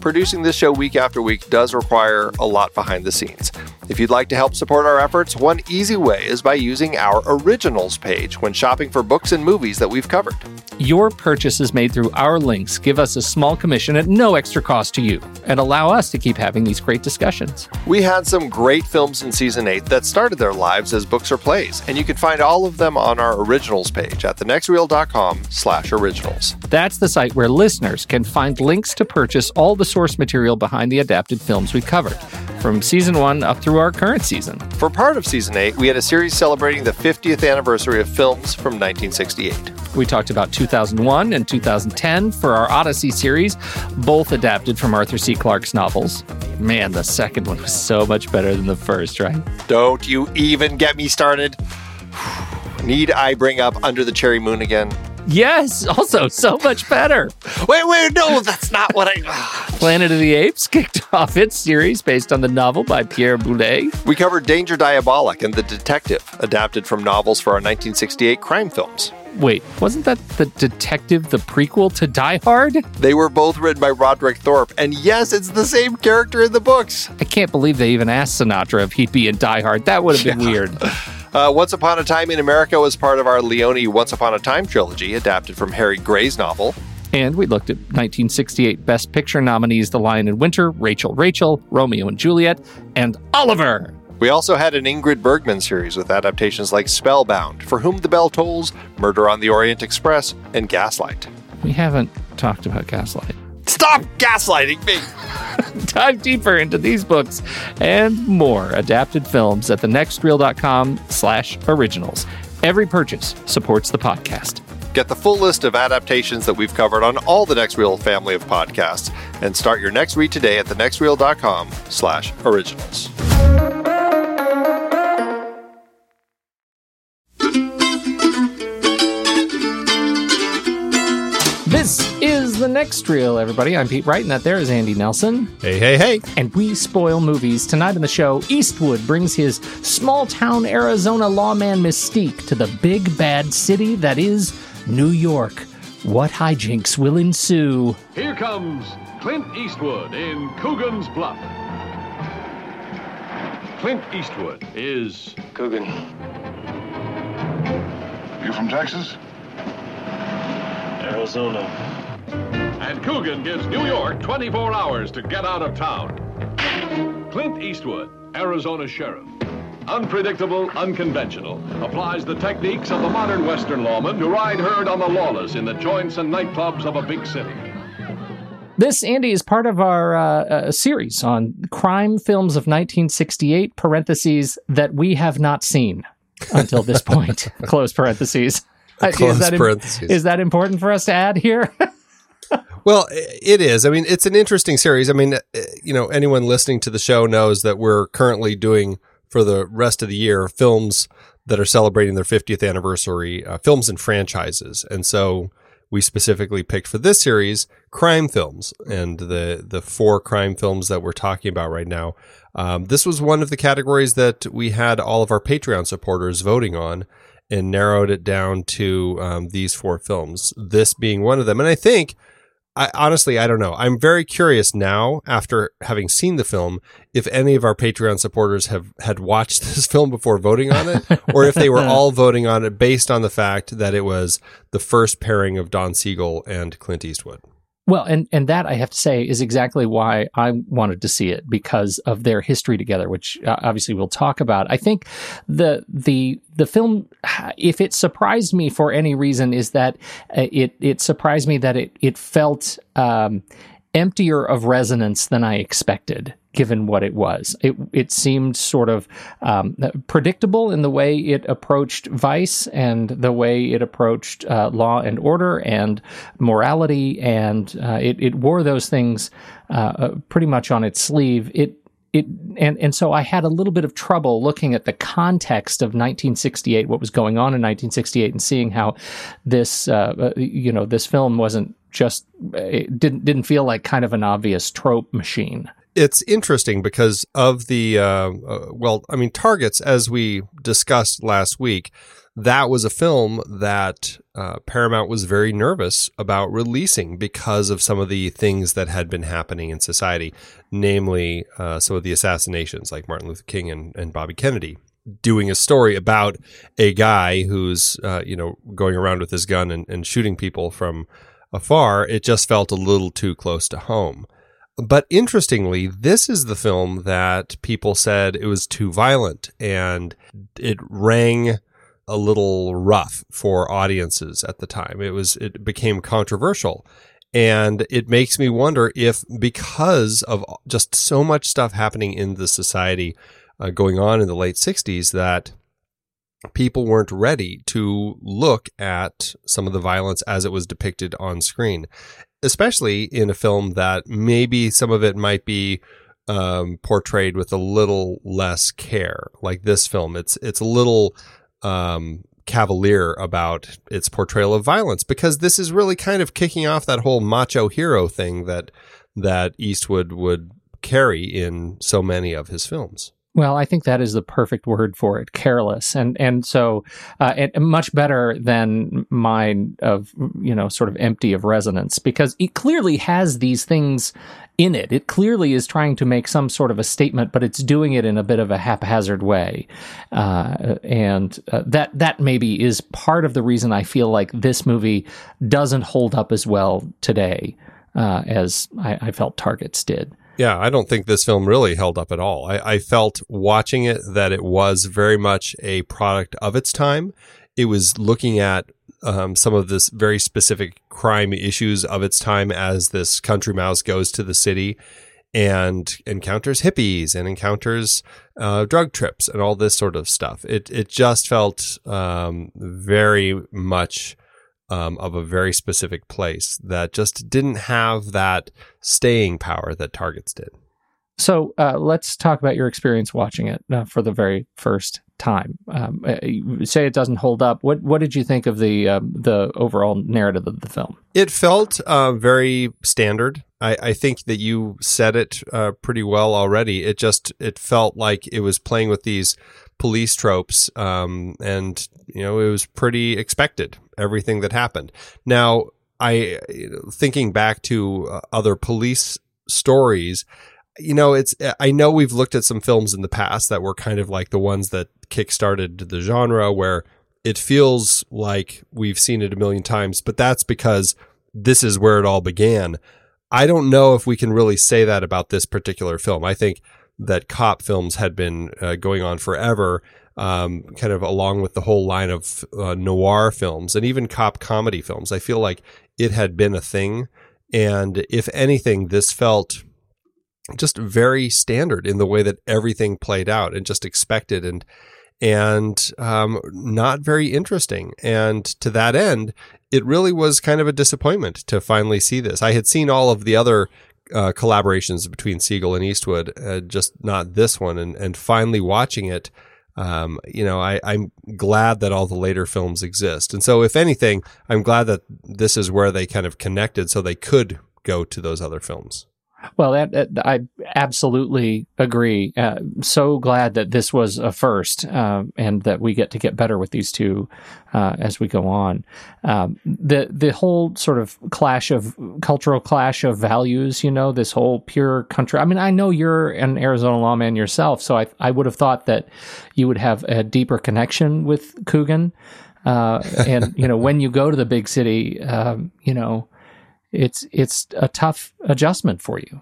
Producing this show week after week does require a lot behind the scenes. If you'd like to help support our efforts, one easy way is by using our originals page when shopping for books and movies that we've covered. Your purchases made through our links give us a small commission at no extra cost to you and allow us to keep having these great discussions. We had some great films in season 8 that started their lives as books or plays, and you can find all of them on our originals page at thenextreel.com slash originals. That's the site where listeners can find links to purchase all the source material behind the adapted films we covered, from season 1 up through our current season. For part of season 8, we had a series celebrating the 50th anniversary of films from 1968. We talked about 2001 and 2010 for our Odyssey series, both adapted from Arthur C. Clarke's novels. Man, the second one was so much better than the first, right? Don't you even get me started. Need I bring up Under the Cherry Moon again? Yes, also so much better. Wait, wait, no, that's not what I. Ah. Planet of the Apes kicked off its series based on the novel by Pierre Boulle. We covered Danger Diabolik and The Detective, adapted from novels for our 1968 crime films. Wait, wasn't that The Detective, the prequel to Die Hard? They were both written by Roderick Thorpe, and yes, it's the same character in the books. I can't believe they even asked Sinatra if he'd be in Die Hard. That would have been Yeah. weird. Uh, Once Upon a Time in America was part of our Leone Once Upon a Time trilogy, adapted from Harry Grey's novel. And we looked at 1968 Best Picture nominees The Lion in Winter, Rachel Rachel, Romeo and Juliet, and Oliver. We also had an Ingrid Bergman series with adaptations like Spellbound, For Whom the Bell Tolls, Murder on the Orient Express, and Gaslight. We haven't talked about Gaslight. Stop gaslighting me! Dive deeper into these books and more adapted films at thenextreel.com slash originals. Every purchase supports the podcast. Get the full list of adaptations that we've covered on all the Next Reel family of podcasts, and start your next read today at thenextreel.com slash originals. Next reel, everybody. I'm Pete Wright, and that there is Andy Nelson. Hey, hey, hey. And we spoil movies. Tonight on the show, Eastwood brings his small town Arizona lawman mystique to the big bad city that is New York. What hijinks will ensue? Here comes Clint Eastwood in Coogan's Bluff. Clint Eastwood is Coogan. You from Texas? Arizona. And Coogan gives New York 24 hours to get out of town. Clint Eastwood, Arizona Sheriff. Unpredictable, unconventional. Applies the techniques of the modern Western lawman to ride herd on the lawless in the joints and nightclubs of a big city. This, Andy, is part of our uh, uh, series on crime films of 1968, parentheses, that we have not seen until this point, close parentheses. is, that, is that important for us to add here? well, it is. I mean, it's an interesting series. I mean, uh, you know, anyone listening to the show knows that we're currently doing for the rest of the year films that are celebrating their 50th anniversary, uh, films and franchises. And so we specifically picked for this series crime films and the the four crime films that we're talking about right now. Um, this was one of the categories that we had all of our Patreon supporters voting on and narrowed it down to um, these four films. This being one of them, and I think I honestly, I don't know. I'm very curious now, after having seen the film, if any of our Patreon supporters have had watched this film before voting on it, or if they were all voting on it based on the fact that it was the first pairing of Don Siegel and Clint Eastwood. Well, and and that I have to say is exactly why I wanted to see it because of their history together, which uh, obviously we'll talk about. I think the the the film, if it surprised me for any reason, is that uh, it it surprised me that it it felt um, emptier of resonance than I expected given what it was. It it seemed sort of um, predictable in the way it approached vice and the way it approached uh, law and order and morality, and uh, it it wore those things uh, uh pretty much on its sleeve. It it and and so I had a little bit of trouble looking at the context of 1968, what was going on in 1968, and seeing how this uh, uh, you know this film wasn't just it didn't didn't feel like kind of an obvious trope machine it's interesting because of the uh, uh, well, I mean, Targets, as we discussed last week, that was a film that uh, Paramount was very nervous about releasing because of some of the things that had been happening in society, namely uh, some of the assassinations, like Martin Luther King and, and Bobby Kennedy. Doing a story about a guy who's, uh, you know, going around with his gun and, and shooting people from afar, it just felt a little too close to home. But interestingly, this is the film that people said it was too violent and it rang a little rough for audiences at the time. It was it became controversial. And it makes me wonder if because of just so much stuff happening in the society uh, going on in the late 60s that people weren't ready to look at some of the violence as it was depicted on screen especially in a film that maybe some of it might be um, portrayed with a little less care. Like this film, it's it's a little um, cavalier about its portrayal of violence because this is really kind of kicking off that whole macho hero thing that that Eastwood would carry in so many of his films. Well, I think that is the perfect word for it, careless, and and so uh, much better than mine of you know sort of empty of resonance because it clearly has these things in it. It clearly is trying to make some sort of a statement, but it's doing it in a bit of a haphazard way, uh, and uh, that that maybe is part of the reason I feel like this movie doesn't hold up as well today uh, as I, I felt Targets did. Yeah, I don't think this film really held up at all. I, I, felt watching it that it was very much a product of its time. It was looking at um, some of this very specific crime issues of its time as this country mouse goes to the city and encounters hippies and encounters uh, drug trips and all this sort of stuff. It it just felt um, very much um, of a very specific place that just didn't have that staying power that Targets did. So uh, let's talk about your experience watching it uh, for the very first time. Um, uh, say it doesn't hold up. What what did you think of the um, the overall narrative of the film? It felt uh, very standard. I, I, think that you said it uh, pretty well already. It just it felt like it was playing with these police tropes, um, and you know it was pretty expected everything that happened. Now, I thinking back to uh, other police stories, you know, it's I know we've looked at some films in the past that were kind of like the ones that kickstarted the genre, where it feels like we've seen it a million times, but that's because this is where it all began. I don't know if we can really say that about this particular film. I think that cop films had been uh, going on forever, um, kind of along with the whole line of uh, noir films and even cop comedy films. I feel like it had been a thing. And if anything, this felt just very standard in the way that everything played out and just expected. And, and um, not very interesting. And to that end, it really was kind of a disappointment to finally see this. I had seen all of the other uh, collaborations between Siegel and Eastwood, uh, just not this one. And, and finally watching it, um, you know, I, I'm glad that all the later films exist. And so, if anything, I'm glad that this is where they kind of connected so they could go to those other films. Well, that, that, I absolutely agree. Uh, so glad that this was a first, uh, and that we get to get better with these two uh, as we go on. Um, the the whole sort of clash of cultural clash of values, you know, this whole pure country. I mean, I know you're an Arizona lawman yourself, so I I would have thought that you would have a deeper connection with Coogan. Uh, and you know, when you go to the big city, um, you know it's it's a tough adjustment for you.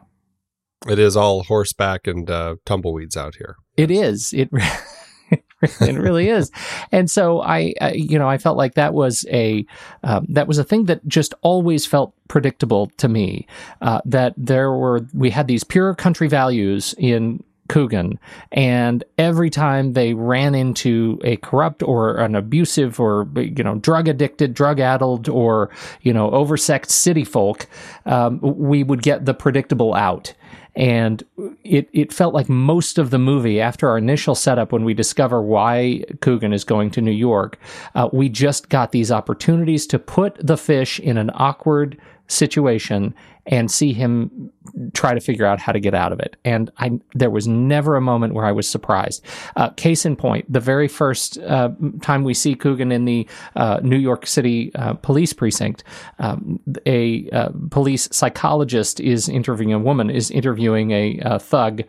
It is all horseback and uh, tumbleweeds out here. It is. It it really is. And so I, uh, you know, I felt like that was a um, that was a thing that just always felt predictable to me. Uh, that there were we had these pure country values in Coogan. And every time they ran into a corrupt or an abusive or, you know, drug addicted, drug addled, or, you know, oversexed city folk, um, we would get the predictable out. And it, it felt like most of the movie, after our initial setup, when we discover why Coogan is going to New York, uh, we just got these opportunities to put the fish in an awkward situation and see him try to figure out how to get out of it. And I, there was never a moment where I was surprised. Uh, case in point, the very first uh, time we see Coogan in the uh, New York City uh, police precinct, um, a uh, police psychologist is interviewing a woman, is interviewing a, a thug,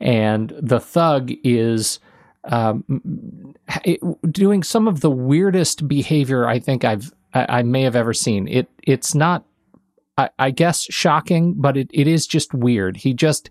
and the thug is. Um, doing some of the weirdest behavior I think I've I, I may have ever seen. It it's not I, I guess shocking, but it, it is just weird. He just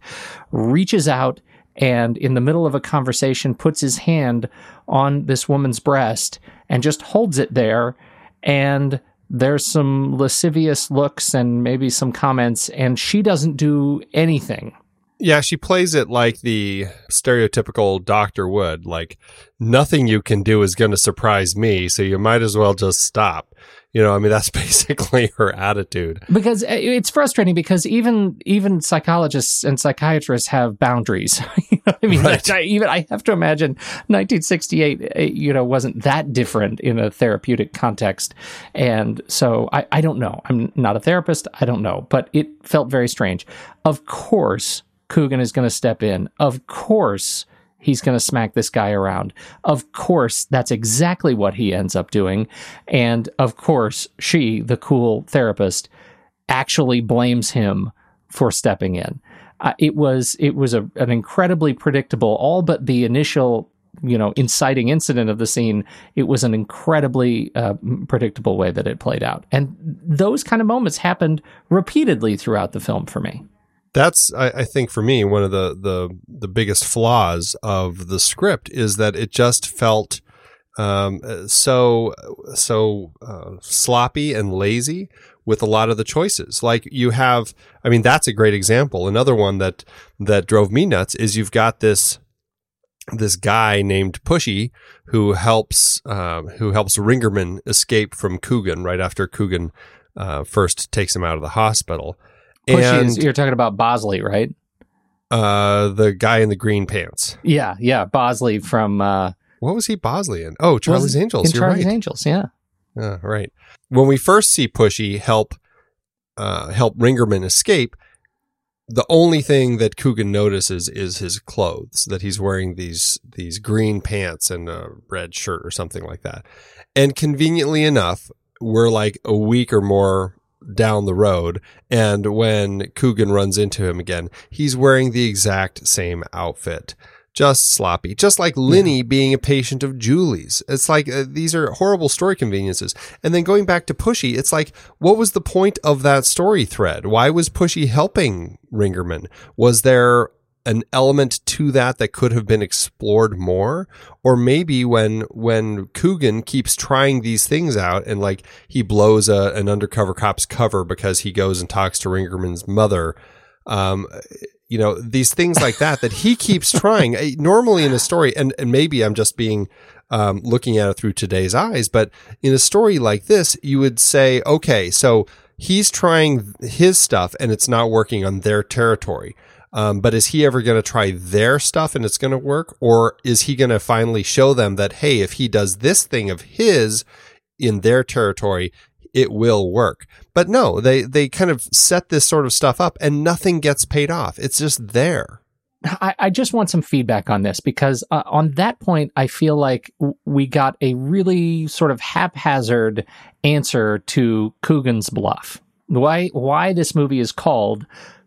reaches out and in the middle of a conversation puts his hand on this woman's breast and just holds it there and there's some lascivious looks and maybe some comments and she doesn't do anything yeah, she plays it like the stereotypical doctor would. Like, nothing you can do is going to surprise me, so you might as well just stop. You know, I mean, that's basically her attitude. Because uh, it's frustrating because even even psychologists and psychiatrists have boundaries. you know I mean, right. I, even I have to imagine 1968, uh, you know, wasn't that different in a therapeutic context, and so I, I don't know. I'm not a therapist. I don't know, but it felt very strange. Of course, Coogan is going to step in. Of course, he's going to smack this guy around. Of course, that's exactly what he ends up doing. And of course, she, the cool therapist, actually blames him for stepping in. Uh, it was it was a, an incredibly predictable, all but the initial you know inciting incident of the scene. It was an incredibly uh, predictable way that it played out, and those kind of moments happened repeatedly throughout the film for me that's I, I, think for me one of the the the biggest flaws of the script is that it just felt um, so so uh, sloppy and lazy with a lot of the choices. Like you have, I mean, that's a great example. Another one that that drove me nuts is you've got this this guy named Pushy who helps uh, who helps Ringerman escape from Coogan right after Coogan uh, first takes him out of the hospital Pushy is, you're talking about Bosley, right? Uh, the guy in the green pants. Yeah, yeah, Bosley from. Uh, what was he Bosley in? Oh, Charlie's Angels. In Charlie's right. Angels, yeah. Uh, right. When we first see Pushy help uh, help Ringerman escape, the only thing that Coogan notices is his clothes, that he's wearing these these green pants and a red shirt or something like that. And conveniently enough, we're like a week or more down the road. And when Coogan runs into him again, he's wearing the exact same outfit. Just sloppy, just like Linny being a patient of Julie's. It's like uh, these are horrible story conveniences. And then going back to Pushy, it's like, what was the point of that story thread? Why was Pushy helping Ringerman? Was there an element to that that could have been explored more or maybe when when Coogan keeps trying these things out and like he blows a, an undercover cop's cover because he goes and talks to Ringerman's mother um, you know, these things like that that he keeps trying. Normally in a story, and, and maybe I'm just being um, looking at it through today's eyes, but in a story like this, you would say, okay, so he's trying his stuff and it's not working on their territory. Um, but is he ever going to try their stuff and it's going to work? Or is he going to finally show them that, hey, if he does this thing of his in their territory, it will work. But no, they, they kind of set this sort of stuff up and nothing gets paid off. It's just there. I, I just want some feedback on this because uh, on that point, I feel like we got a really sort of haphazard answer to Coogan's bluff. Why why this movie is called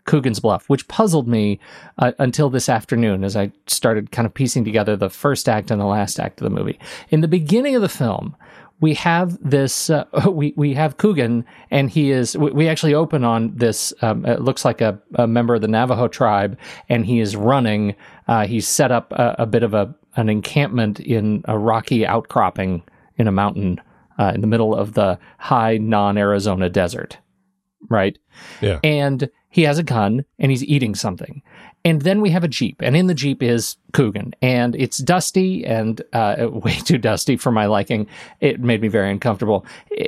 Coogan's Bluff, which puzzled me uh, until this afternoon as I started kind of piecing together the first act and the last act of the movie. In the beginning of the film, we have this uh, we we have Coogan and he is we, we actually open on this um, it looks like a, a, member of the Navajo tribe and he is running uh, he's set up a, a, bit of a an encampment in a rocky outcropping in a mountain uh, in the middle of the high non-Arizona desert right? Yeah. And he has a gun and he's eating something. And then we have a Jeep, and in the Jeep is Coogan, and it's dusty and uh, way too dusty for my liking. It made me very uncomfortable.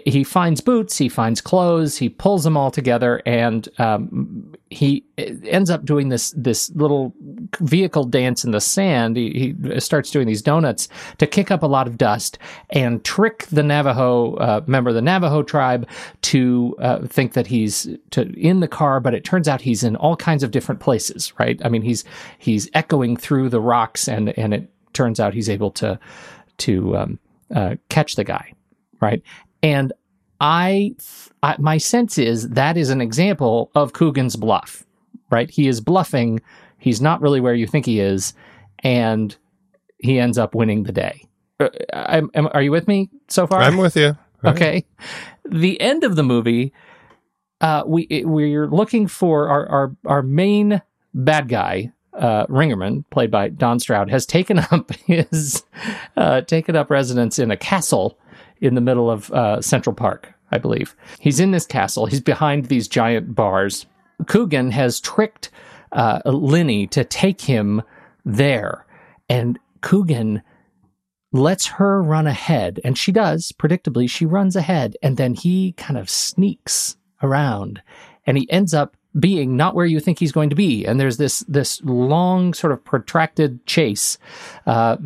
He finds boots, he finds clothes, he pulls them all together, and um, he ends up doing this this little vehicle dance in the sand. He, he, starts doing these donuts to kick up a lot of dust and trick the Navajo uh, member of the Navajo tribe to uh, think that he's to, in the car, but it turns out he's in all kinds of different places. Right? I mean, he's he's echoing through the rocks, and and it turns out he's able to to um, uh, catch the guy. Right? And I, I, my sense is that is an example of Coogan's bluff, right? He is bluffing. He's not really where you think he is, and he ends up winning the day. Uh, I'm, am, are you with me so far? I'm with you. All okay. Right. The end of the movie, uh, we we're looking for our our, our main bad guy, uh, Ringerman, played by Don Stroud, has taken up his uh, taken up residence in a castle in the middle of uh, Central Park, I believe. He's in this castle. He's behind these giant bars. Coogan has tricked uh, Lenny to take him there, and Coogan lets her run ahead, and she does. Predictably, she runs ahead, and then he kind of sneaks around, and he ends up being not where you think he's going to be. And there's this this long sort of protracted chase uh,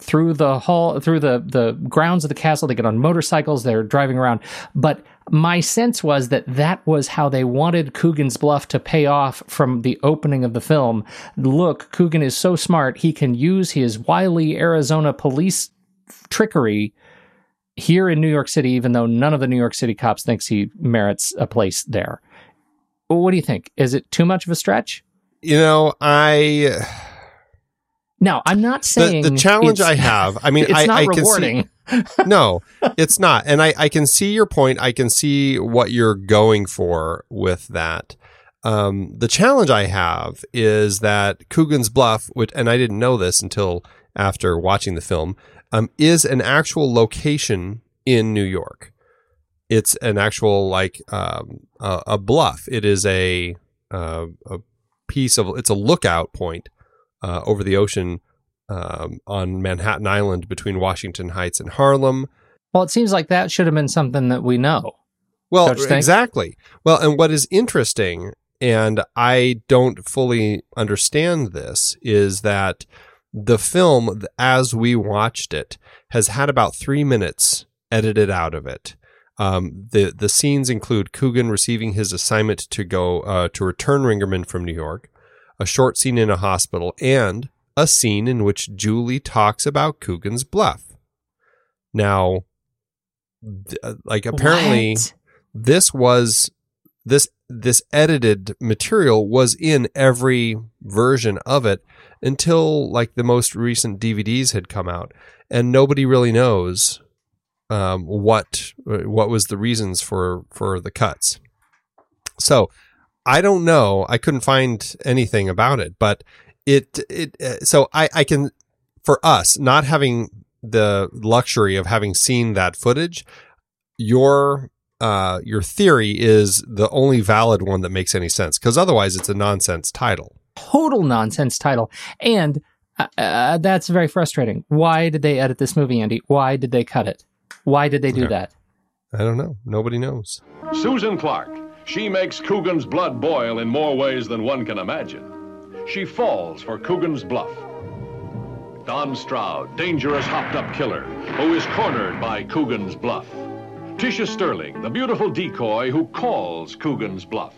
through the hall, through the the grounds of the castle. They get on motorcycles. They're driving around. But my sense was that that was how they wanted Coogan's bluff to pay off from the opening of the film. Look, Coogan is so smart; he can use his wily Arizona police trickery here in New York City, even though none of the New York City cops thinks he merits a place there. What do you think? Is it too much of a stretch? You know, I. No, I'm not saying the, the challenge I have. I mean, it's I, not I rewarding. Can see, no, it's not, and I, I can see your point. I can see what you're going for with that. Um, the challenge I have is that Coogan's Bluff, which, and I didn't know this until after watching the film, um, is an actual location in New York it's an actual like um, a, a, bluff. It is a uh, a piece of it's a lookout point uh, over the ocean um, on Manhattan Island between Washington Heights and Harlem. Well, it seems like that should have been something that we know. Well, exactly. Well, and what is interesting, and I don't fully understand this, is that the film, as we watched it, has had about three minutes edited out of it. Um, the the scenes include Coogan receiving his assignment to go uh, to return Ringerman from New York, a short scene in a hospital, and a scene in which Julie talks about Coogan's bluff. Now, th- uh, like apparently, what? this was this this edited material was in every version of it until like the most recent DVDs had come out, and nobody really knows um, what what was the reasons for for the cuts. So I don't know. I couldn't find anything about it, but it it uh, so I I can for us not having the luxury of having seen that footage, your uh, your theory is the only valid one that makes any sense because otherwise it's a nonsense title. total nonsense title. And uh, uh, that's very frustrating. Why did they edit this movie, Andy? Why did they cut it? Why did they do Yeah. that? I don't know. Nobody knows. Susan Clark. She makes Coogan's blood boil in more ways than one can imagine. She falls for Coogan's bluff. Don Stroud, dangerous hopped up killer, who is cornered by Coogan's bluff. Tisha Sterling, the beautiful decoy who calls Coogan's bluff.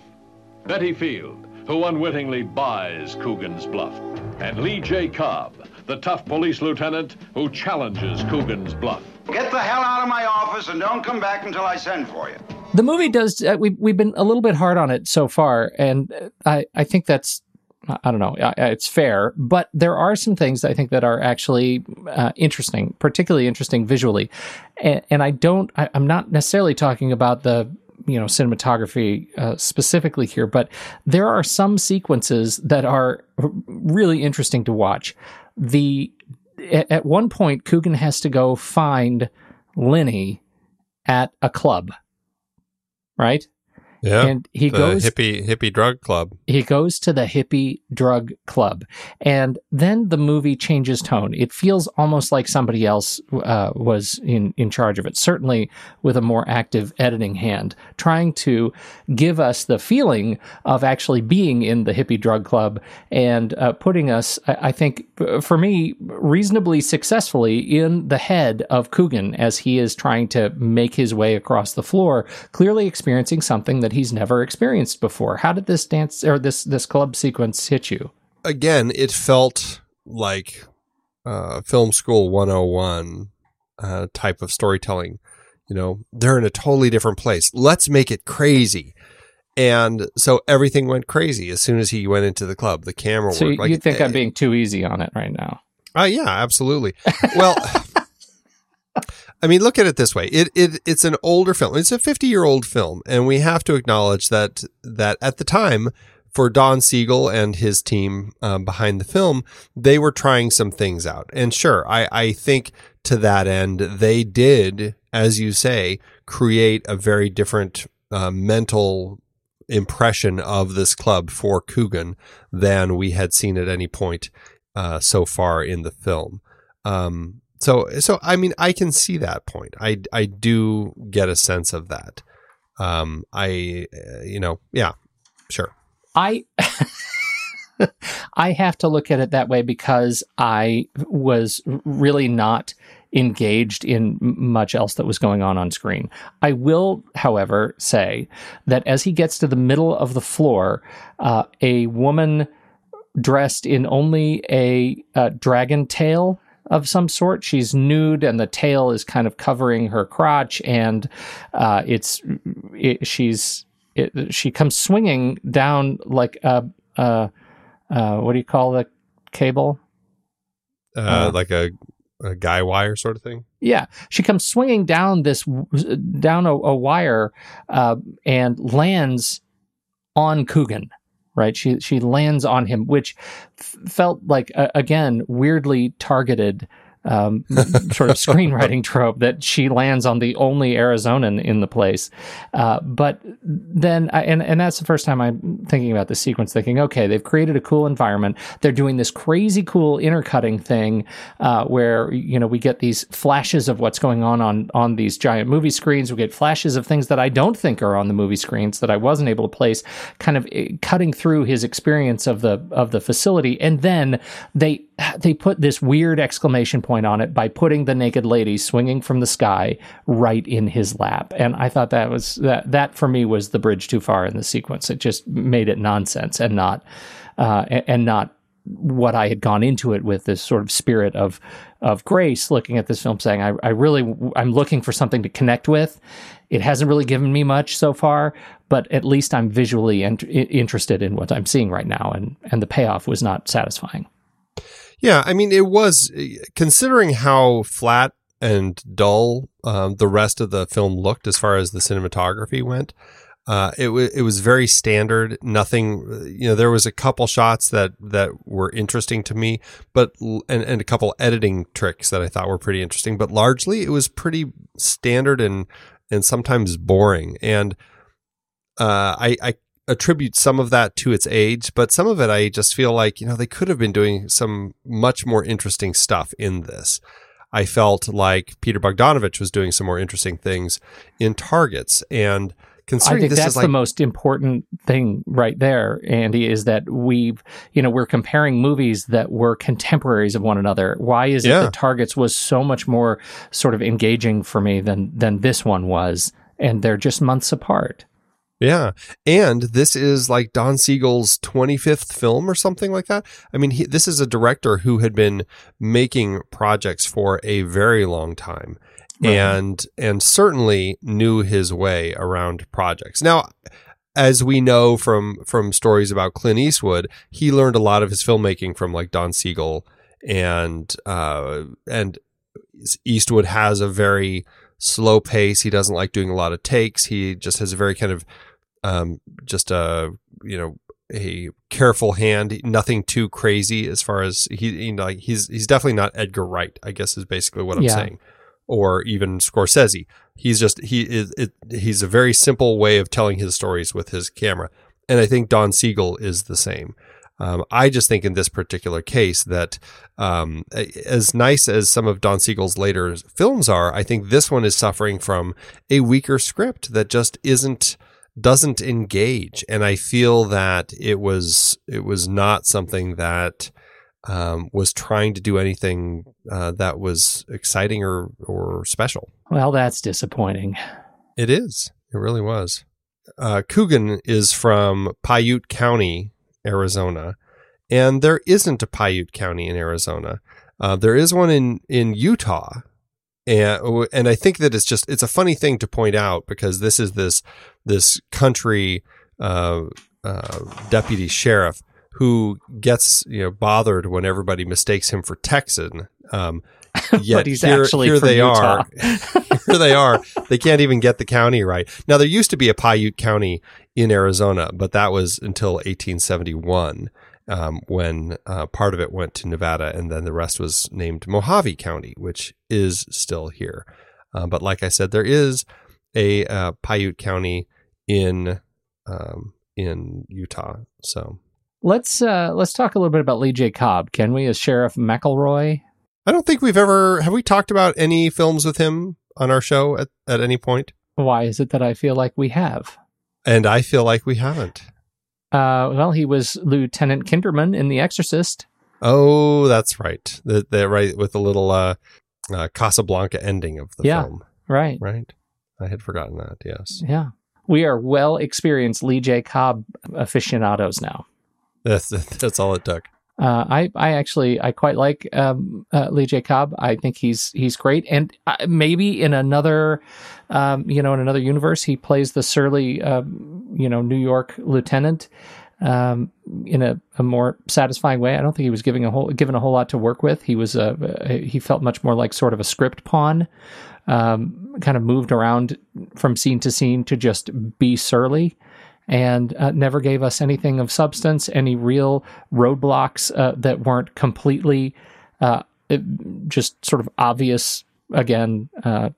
Betty Field, who unwittingly buys Coogan's bluff. And Lee J. Cobb, the tough police lieutenant who challenges Coogan's bluff. Get the hell out of my office and don't come back until I send for you. The movie does. Uh, we've we've been a little bit hard on it so far, and uh, I I think that's I don't know. I, I- it's fair, but there are some things I think that are actually uh, interesting, particularly interesting visually, and, and I don't. I, I'm not necessarily talking about the you know cinematography uh, specifically here, but there are some sequences that are really interesting to watch. The at, one point, Coogan has to go find Lenny at a club, right? Yeah. and he the goes hippie hippie drug club. he goes to the hippie drug club and then the movie changes tone it feels almost like somebody else uh, was in, in charge of it certainly with a more active editing hand trying to give us the feeling of actually being in the hippie drug club and uh, putting us I, I think for me reasonably successfully in the head of Coogan as he is trying to make his way across the floor clearly experiencing something that he's never experienced before how did this dance or this this club sequence hit you Again, it felt like uh, film school 101 uh, type of storytelling. You know, they're in a totally different place. Let's make it crazy. And so everything went crazy as soon as he went into the club. The camera so worked. you, you think i'm eh, being too easy on it right now Uh, yeah, absolutely. Well, I mean, look at it this way. It, it it's an older film. It's a 50-year-old film, and we have to acknowledge that that at the time for Don Siegel and his team um, behind the film, they were trying some things out. And sure, I I think to that end they did, as you say, create a very different uh, mental impression of this club for Coogan than we had seen at any point uh, so far in the film. Um, so, so I mean, I can see that point. I, I do get a sense of that. Um, I, uh, you know, yeah, sure. I I have to look at it that way because I was really not engaged in much else that was going on on screen. I will, however, say that as he gets to the middle of the floor, uh, a woman dressed in only a, uh dragon tail of some sort. She's nude, and the tail is kind of covering her crotch, and uh, it's it, she's it, she comes swinging down like a, a, uh, what do you call the cable? Uh, Uh, like a, a guy wire sort of thing. Yeah, she comes swinging down this down a, a wire uh, and lands on Coogan. Right, she she lands on him, which f- felt like uh, again weirdly targeted um, sort of screenwriting trope that she lands on the only Arizonan in the place. Uh, but then, I, and and that's the first time I'm thinking about the sequence, thinking, okay, they've created a cool environment. They're doing this crazy cool intercutting thing uh, where you know we get these flashes of what's going on on on these giant movie screens. We get flashes of things that I don't think are on the movie screens that I wasn't able to place, kind of eh, cutting through his experience of the of the facility, and then they they put this weird exclamation point on it by putting the naked lady swinging from the sky right in his lap and i thought that was that that for me was the bridge too far in the sequence it just made it nonsense and not uh, and, not what I had gone into it with this sort of spirit of of grace, looking at this film, saying, I, I really I'm looking for something to connect with. It hasn't really given me much so far, but at least I'm visually int- interested in what I'm seeing right now, and and the payoff was not satisfying. Yeah, I mean, it was considering how flat and dull um, the rest of the film looked as far as the cinematography went. Uh, it was it was very standard. Nothing, you know. There was a couple shots that that were interesting to me, but and and a couple editing tricks that I thought were pretty interesting. But largely, it was pretty standard and and sometimes boring. And uh, I I attribute some of that to its age, but some of it I just feel like, you know, they could have been doing some much more interesting stuff in this. I felt like Peter Bogdanovich was doing some more interesting things in targets. And considering I think this that's is like the most important thing right there, Andy, is that we've, you know, we're comparing movies that were contemporaries of one another. Why is Yeah. it that Targets was so much more sort of engaging for me than than this one was? And they're just months apart. Yeah. And this is like Don Siegel's 25th film or something like that. I mean, he, this is a director who had been making projects for a very long time Right. and and certainly knew his way around projects. Now, as we know from from stories about Clint Eastwood, he learned a lot of his filmmaking from like Don Siegel and uh and Eastwood has a very slow pace. He doesn't like doing a lot of takes. He just has a very kind of um, just a you know a careful hand. Nothing too crazy as far as he you know like he's he's definitely not Edgar Wright. I guess is basically what I'm Yeah. saying, or even Scorsese. He's just he is it, he's a very simple way of telling his stories with his camera, and I think Don Siegel is the same. Um, I just think in this particular case that um, as nice as some of Don Siegel's later films are, I think this one is suffering from a weaker script that just isn't doesn't engage, and I feel that it was it was not something that um, was trying to do anything uh, that was exciting or or special. Well, that's disappointing. It is. It really was. Uh, Coogan is from Paiute County, Arizona, and there isn't a Paiute County in Arizona. Uh, there is one in in Utah, and and I think that it's just it's a funny thing to point out because this is this this country uh, uh, deputy sheriff who gets you know bothered when everybody mistakes him for Texan. Um, yet but he's here, actually here they Utah. are. here they are. They can't even get the county right. Now there used to be a Paiute County in Arizona, but that was until 1871 um, when uh, part of it went to Nevada, and then the rest was named Mohave County, which is still here. Uh, but like I said, there is a uh, Paiute County in um, in Utah. So Let's uh, let's talk a little bit about Lee J. Cobb, can we, as Sheriff McElroy? I don't think we've ever have we talked about any films with him on our show at, at any point, Why is it that I feel like we have? and I feel like we haven't. Uh, well, he was Lieutenant Kinderman in The Exorcist. Oh, that's right. The, the right with the little uh, uh, Casablanca ending of the Yeah. film, Right. right? I had forgotten that. Yes, Yeah. We are well experienced Lee J. Cobb aficionados now. that's that's all it took. Uh, I I actually I quite like um, uh, Lee J. Cobb. I think he's he's great, and uh, maybe in another, um, you know, in another universe, he plays the surly, um, you know, New York lieutenant um, in a, a more satisfying way. I don't think he was giving a whole given a whole lot to work with. He was a he felt much more like sort of a script pawn, um, kind of moved around from scene to scene to just be surly and uh, never gave us anything of substance, any real roadblocks uh, that weren't completely uh, just sort of obvious, again, uh,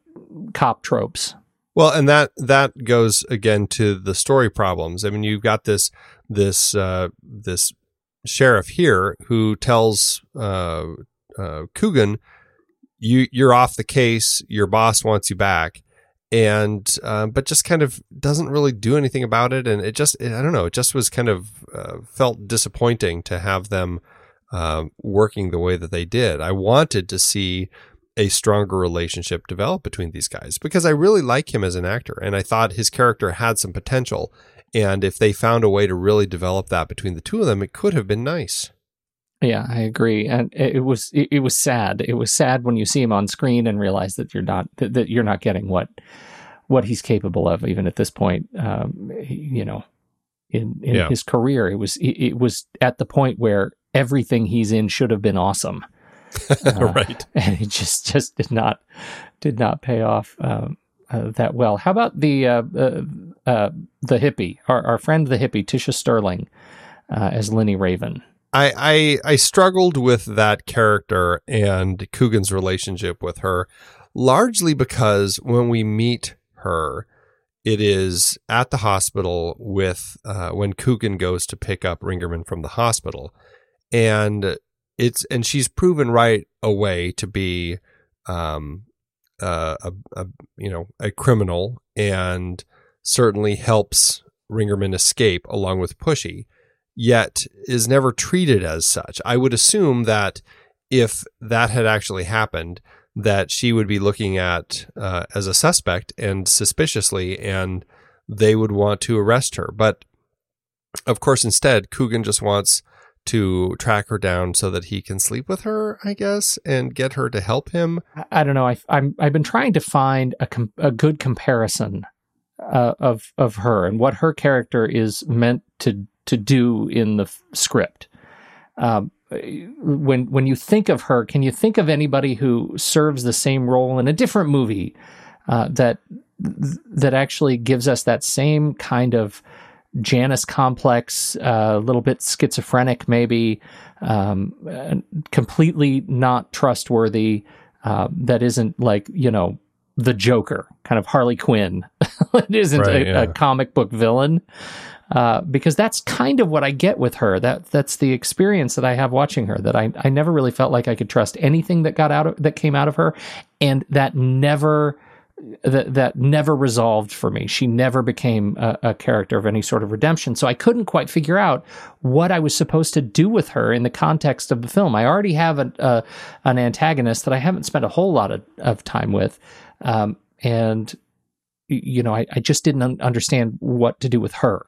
cop tropes. Well, and that that goes again to the story problems. I mean, you've got this this uh, this sheriff here who tells uh, Coogan, "You you're off the case. Your boss wants you back." And uh, but just kind of doesn't really do anything about it, and it just I don't know. It just was kind of uh, felt disappointing to have them uh, working the way that they did. I wanted to see a stronger relationship develop between these guys because I really like him as an actor and I thought his character had some potential. And if they found a way to really develop that between the two of them, it could have been nice. Yeah, I agree, and it, was it, it was sad. It was sad when you see him on screen and realize that you're not that, that you're not getting what what he's capable of, even at this point. Um, you know, in in Yeah. his career, it was it, it was at the point where everything he's in should have been awesome. Uh, right. and it just just did not did not pay off um, uh, that well. How about the uh, uh, uh, the hippie, our, our friend the hippie, Tisha Sterling, uh, as Lenny Raven? I, I I struggled with that character and Coogan's relationship with her, largely because when we meet her, it is at the hospital with uh, when Coogan goes to pick up Ringerman from the hospital, and it's and she's proven right away to be um, uh, a, a you know a criminal and certainly helps Ringerman escape along with Pushy, yet is never treated as such. I would assume that if that had actually happened, that she would be looking at uh, as a suspect and suspiciously, and they would want to arrest her. But of course, instead, Coogan just wants to track her down so that he can sleep with her, I guess, and get her to help him. I, don't know. I, I'm I've been trying to find a com- a good comparison uh, of of her and what her character is meant to to do in the f- script. Um, when when you think of her, can you think of anybody who serves the same role in a different movie uh, that that actually gives us that same kind of Janus complex, a uh, little bit schizophrenic, maybe um, completely not trustworthy. Uh, that isn't like you know the Joker, kind of Harley Quinn. it isn't right, a, yeah. a, comic book villain uh, because that's kind of what I get with her. That that's the experience that I have watching her. That I I never really felt like I could trust anything that got out of that came out of her, and that never that that never resolved for me. She never became a, a, character of any sort of redemption. So I couldn't quite figure out what I was supposed to do with her in the context of the film. I already have a, a an antagonist that I haven't spent a whole lot of, of time with, um, and you know I, I just didn't understand what to do with her.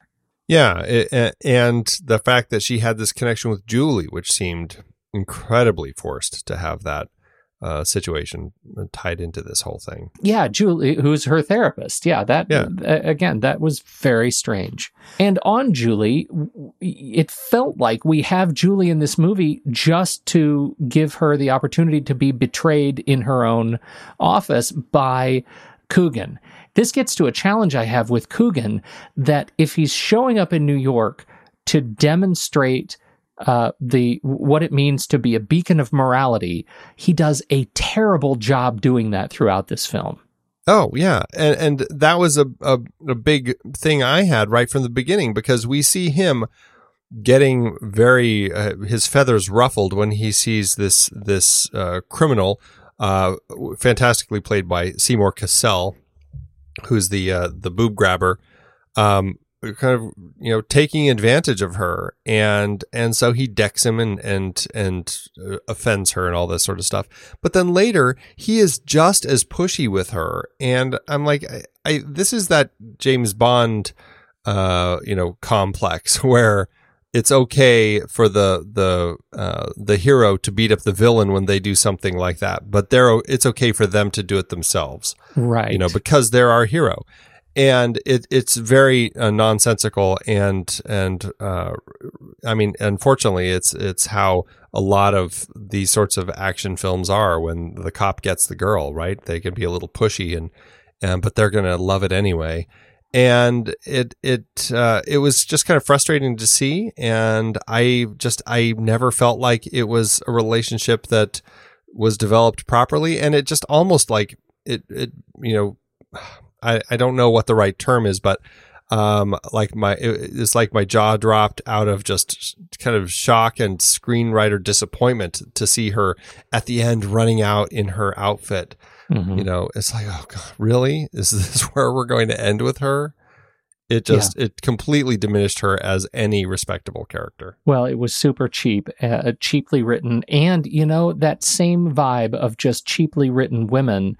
Yeah, it, and the fact that she had this connection with Julie, which seemed incredibly forced to have that uh, situation tied into this whole thing. Yeah, Julie, who's her therapist. Yeah, that yeah. Uh, again, that was very strange. And on Julie, it felt like we have Julie in this movie just to give her the opportunity to be betrayed in her own office by Coogan. This gets to a challenge I have with Coogan that if he's showing up in New York to demonstrate uh, the what it means to be a beacon of morality, he does a terrible job doing that throughout this film. Oh yeah, and and that was a, a, a big thing I had right from the beginning because we see him getting very uh, his feathers ruffled when he sees this this uh, criminal, uh, fantastically played by Seymour Cassel, who's the uh, the boob grabber, um, kind of you know taking advantage of her, and and so he decks him and and and uh, offends her and all this sort of stuff. But then later he is just as pushy with her, and I'm like, I, I this is that James Bond, uh, you know, complex where it's okay for the the uh, the hero to beat up the villain when they do something like that, but they're it's okay for them to do it themselves, right? You know, because they're our hero, and it it's very uh, nonsensical and and uh, I mean, unfortunately, it's it's how a lot of these sorts of action films are when the cop gets the girl, right? They can be a little pushy and and but they're gonna love it anyway and it it uh, it was just kind of frustrating to see. And i just i never felt like it was a relationship that was developed properly. And it just almost like it it you know i i don't know what the right term is but um like my it's like my jaw dropped out of just kind of shock and screenwriter disappointment to see her at the end running out in her outfit Mm-hmm. You know, it's like, oh god, really? Is this where we're going to end with her? It just yeah. it completely diminished her as any respectable character. Well, it was super cheap, uh, cheaply written, and you know that same vibe of just cheaply written women.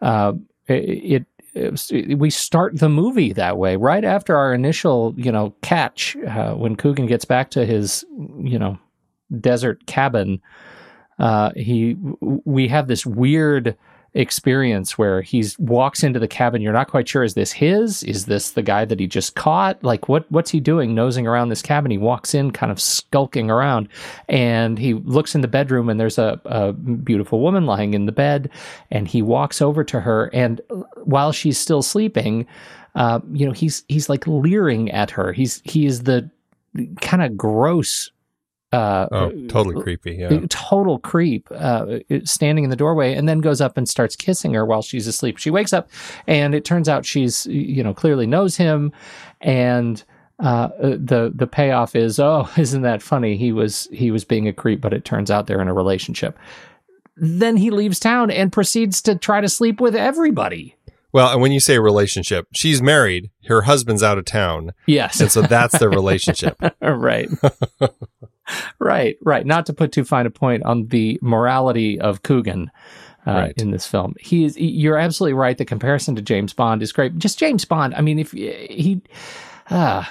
Uh, it, it, it, we start the movie that way right after our initial you know catch uh, when Coogan gets back to his you know desert cabin. Uh, he we have this weird experience where he walks into the cabin. You're not quite sure is this his? Is this the guy that he just caught? Like what what's he doing nosing around this cabin? He walks in kind of skulking around and he looks in the bedroom and there's a, a beautiful woman lying in the bed and he walks over to her and while she's still sleeping, uh, you know, he's he's like leering at her. He's he is the kind of gross Uh, Oh, totally creepy. Yeah. total creep uh, standing in the doorway and then goes up and starts kissing her while she's asleep she wakes up and it turns out she's you know clearly knows him and uh, the the payoff is oh isn't that funny he was he was being a creep but it turns out they're in a relationship then he leaves town and proceeds to try to sleep with everybody Well, and when you say relationship, she's married, her husband's out of town, yes and so that's their relationship. right. right, right. Not to put too fine a point on the morality of Coogan uh, Right. in this film. He is. You're absolutely right. The comparison to James Bond is great. Just James Bond. I mean, if he. Uh,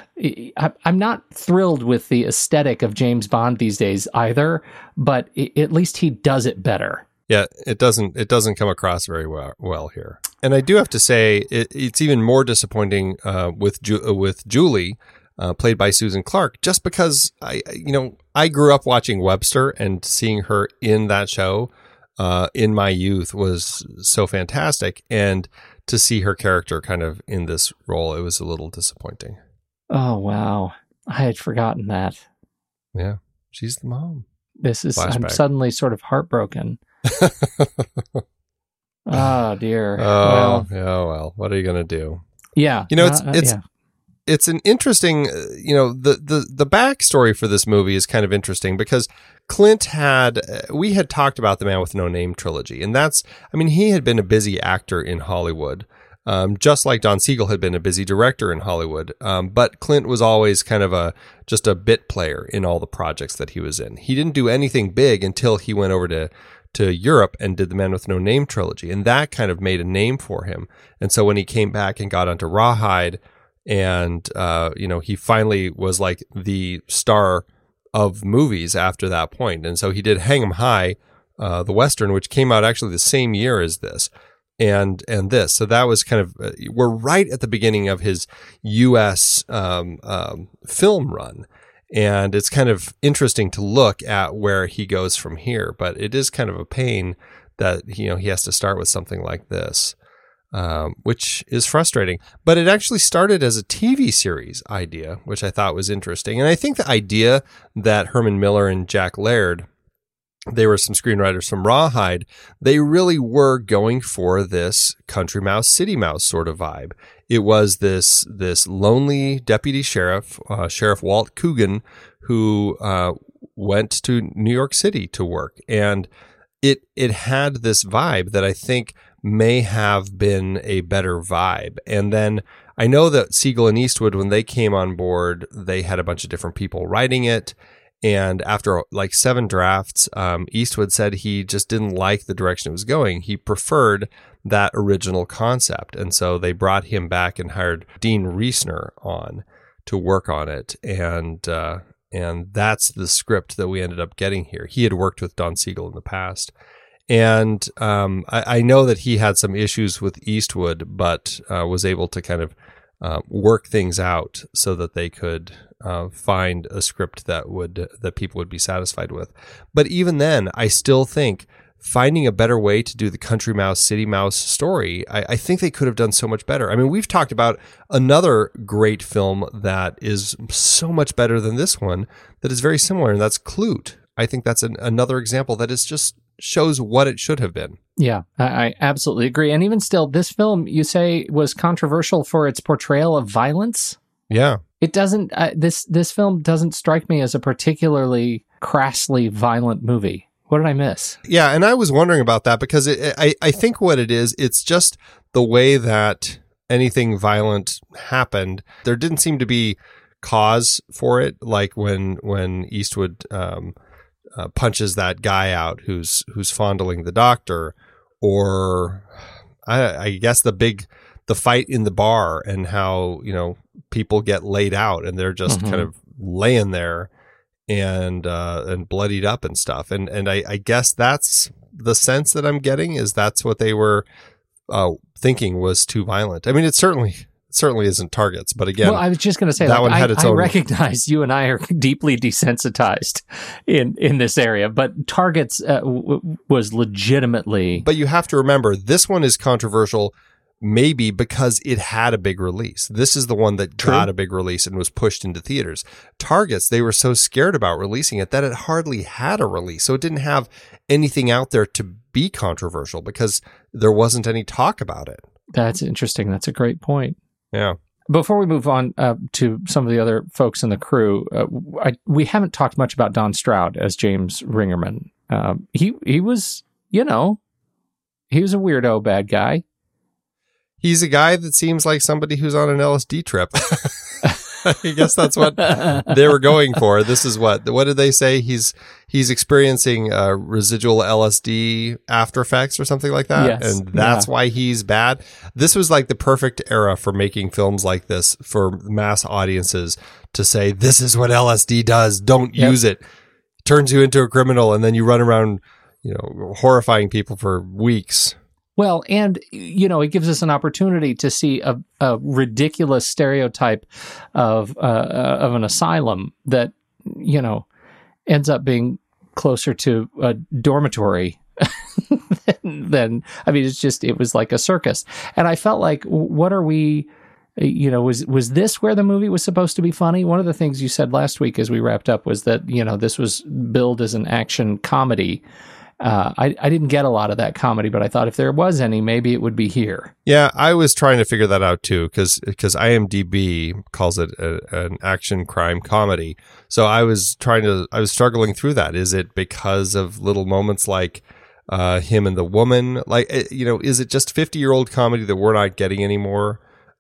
I, I'm not thrilled with the aesthetic of James Bond these days either, but at least he does it better. Yeah, it doesn't it doesn't come across very well, well here. And I do have to say it, it's even more disappointing uh, with Ju- uh, with Julie, uh, played by Susan Clark, just because I you know I grew up watching Webster and seeing her in that show uh, in my youth was so fantastic, and to see her character kind of in this role, it was a little disappointing. Oh wow, I had forgotten that. Yeah, she's the mom. This is. I'm suddenly sort of heartbroken. Oh dear. Oh, well, yeah, well, what are you gonna do? yeah. You know, it's- uh, uh, it's- yeah. it's an interesting, uh, you know, the the the backstory for this movie is kind of interesting because Clint had we had talked about the Man with No Name trilogy, and that's, I mean, he had been a busy actor in Hollywood. Um, just like Don Siegel had been a busy director in Hollywood, um, but Clint was always kind of a just a bit player in all the projects that he was in. He didn't do anything big until he went over to to Europe and did the Man with No Name trilogy, and that kind of made a name for him. And so when he came back and got onto Rawhide, and uh, you know he finally was like the star of movies after that point. and so he did hang 'em high uh, the western which came out actually the same year as this and and this so that was kind of uh, we're right at the beginning of his us um, um, film run and it's kind of interesting to look at where he goes from here but it is kind of a pain that you know he has to start with something like this um, which is frustrating. But it actually started as a TV series idea, which I thought was interesting. And I think the idea that Herman Miller and Jack Laird, they were some screenwriters from Rawhide, they really were going for this country mouse, city mouse sort of vibe. It was this this lonely deputy sheriff, uh, Sheriff Walt Coogan, who uh, went to New York City to work, and it it had this vibe that I think may have been a better vibe. And then I know that Siegel and Eastwood, when they came on board, they had a bunch of different people writing it. And after like seven drafts, um, Eastwood said he just didn't like the direction it was going. He preferred that original concept. And so they brought him back and hired Dean Riesner on to work on it. And, uh, and that's the script that we ended up getting here. He had worked with Don Siegel in the past. And um, I, I know that he had some issues with Eastwood, but uh, was able to kind of uh, work things out so that they could uh, find a script that would that people would be satisfied with. But even then, I still think finding a better way to do the country mouse city mouse story I, I think they could have done so much better i mean we've talked about another great film that is so much better than this one that is very similar and that's Klute i think that's an, another example that is just shows what it should have been Yeah, I, I absolutely agree. And even still, this film you say was controversial for its portrayal of violence. yeah It doesn't. Uh, this this film doesn't strike me as a particularly crassly violent movie. What did I miss? Yeah, and I was wondering about that because it, I I think what it is, it's just the way that anything violent happened. There didn't seem to be cause for it, like when when Eastwood um, uh, punches that guy out who's who's fondling the doctor, or I, I guess the big the fight in the bar and how you know people get laid out and they're just Mhm. kind of laying there and uh, and bloodied up and stuff. And and I, I guess that's the sense that I'm getting is that's what they were uh, thinking was too violent. I mean, it certainly it certainly isn't targets, but again, well, I was just going to say that like, one I, had its I own- recognize you and I are deeply desensitized in in this area, but Targets uh, w- was legitimately but you have to remember this one is controversial maybe because it had a big release. This is the one that True. got a big release and was pushed into theaters. Targets, they were so scared about releasing it that it hardly had a release. So it didn't have anything out there to be controversial because there wasn't any talk about it. That's interesting. That's a great point. Yeah. Before we move on uh, to some of the other folks in the crew, uh, I, we haven't talked much about Don Stroud as James Ringerman. Um, he he was, you know, he was a weirdo bad guy. He's a guy that seems like somebody who's on an LSD trip. I guess that's what they were going for. This is what what did they say? He's he's experiencing uh, residual LSD after effects or something like that, Yes. and that's Yeah. why he's bad. This was like the perfect era for making films like this for mass audiences to say this is what LSD does. Don't Yep. use it. Turns you into a criminal, and then you run around, you know, horrifying people for weeks. Well, and you know, it gives us an opportunity to see a, a ridiculous stereotype of uh, of an asylum that you know ends up being closer to a dormitory than I mean, it's just it was like a circus, and I felt like, what are we? You know, was was this where the movie was supposed to be funny? One of the things you said last week as we wrapped up was that you know this was billed as an action comedy. Uh, I, I didn't get a lot of that comedy, but I thought if there was any, maybe it would be here. Yeah, I was trying to figure that out too, because because IMDb calls it a, an action crime comedy. So I was trying to, I was struggling through that. Is it because of little moments like uh, him and the woman? Like, eh, you know, is it just fifty year old comedy that we're not getting anymore?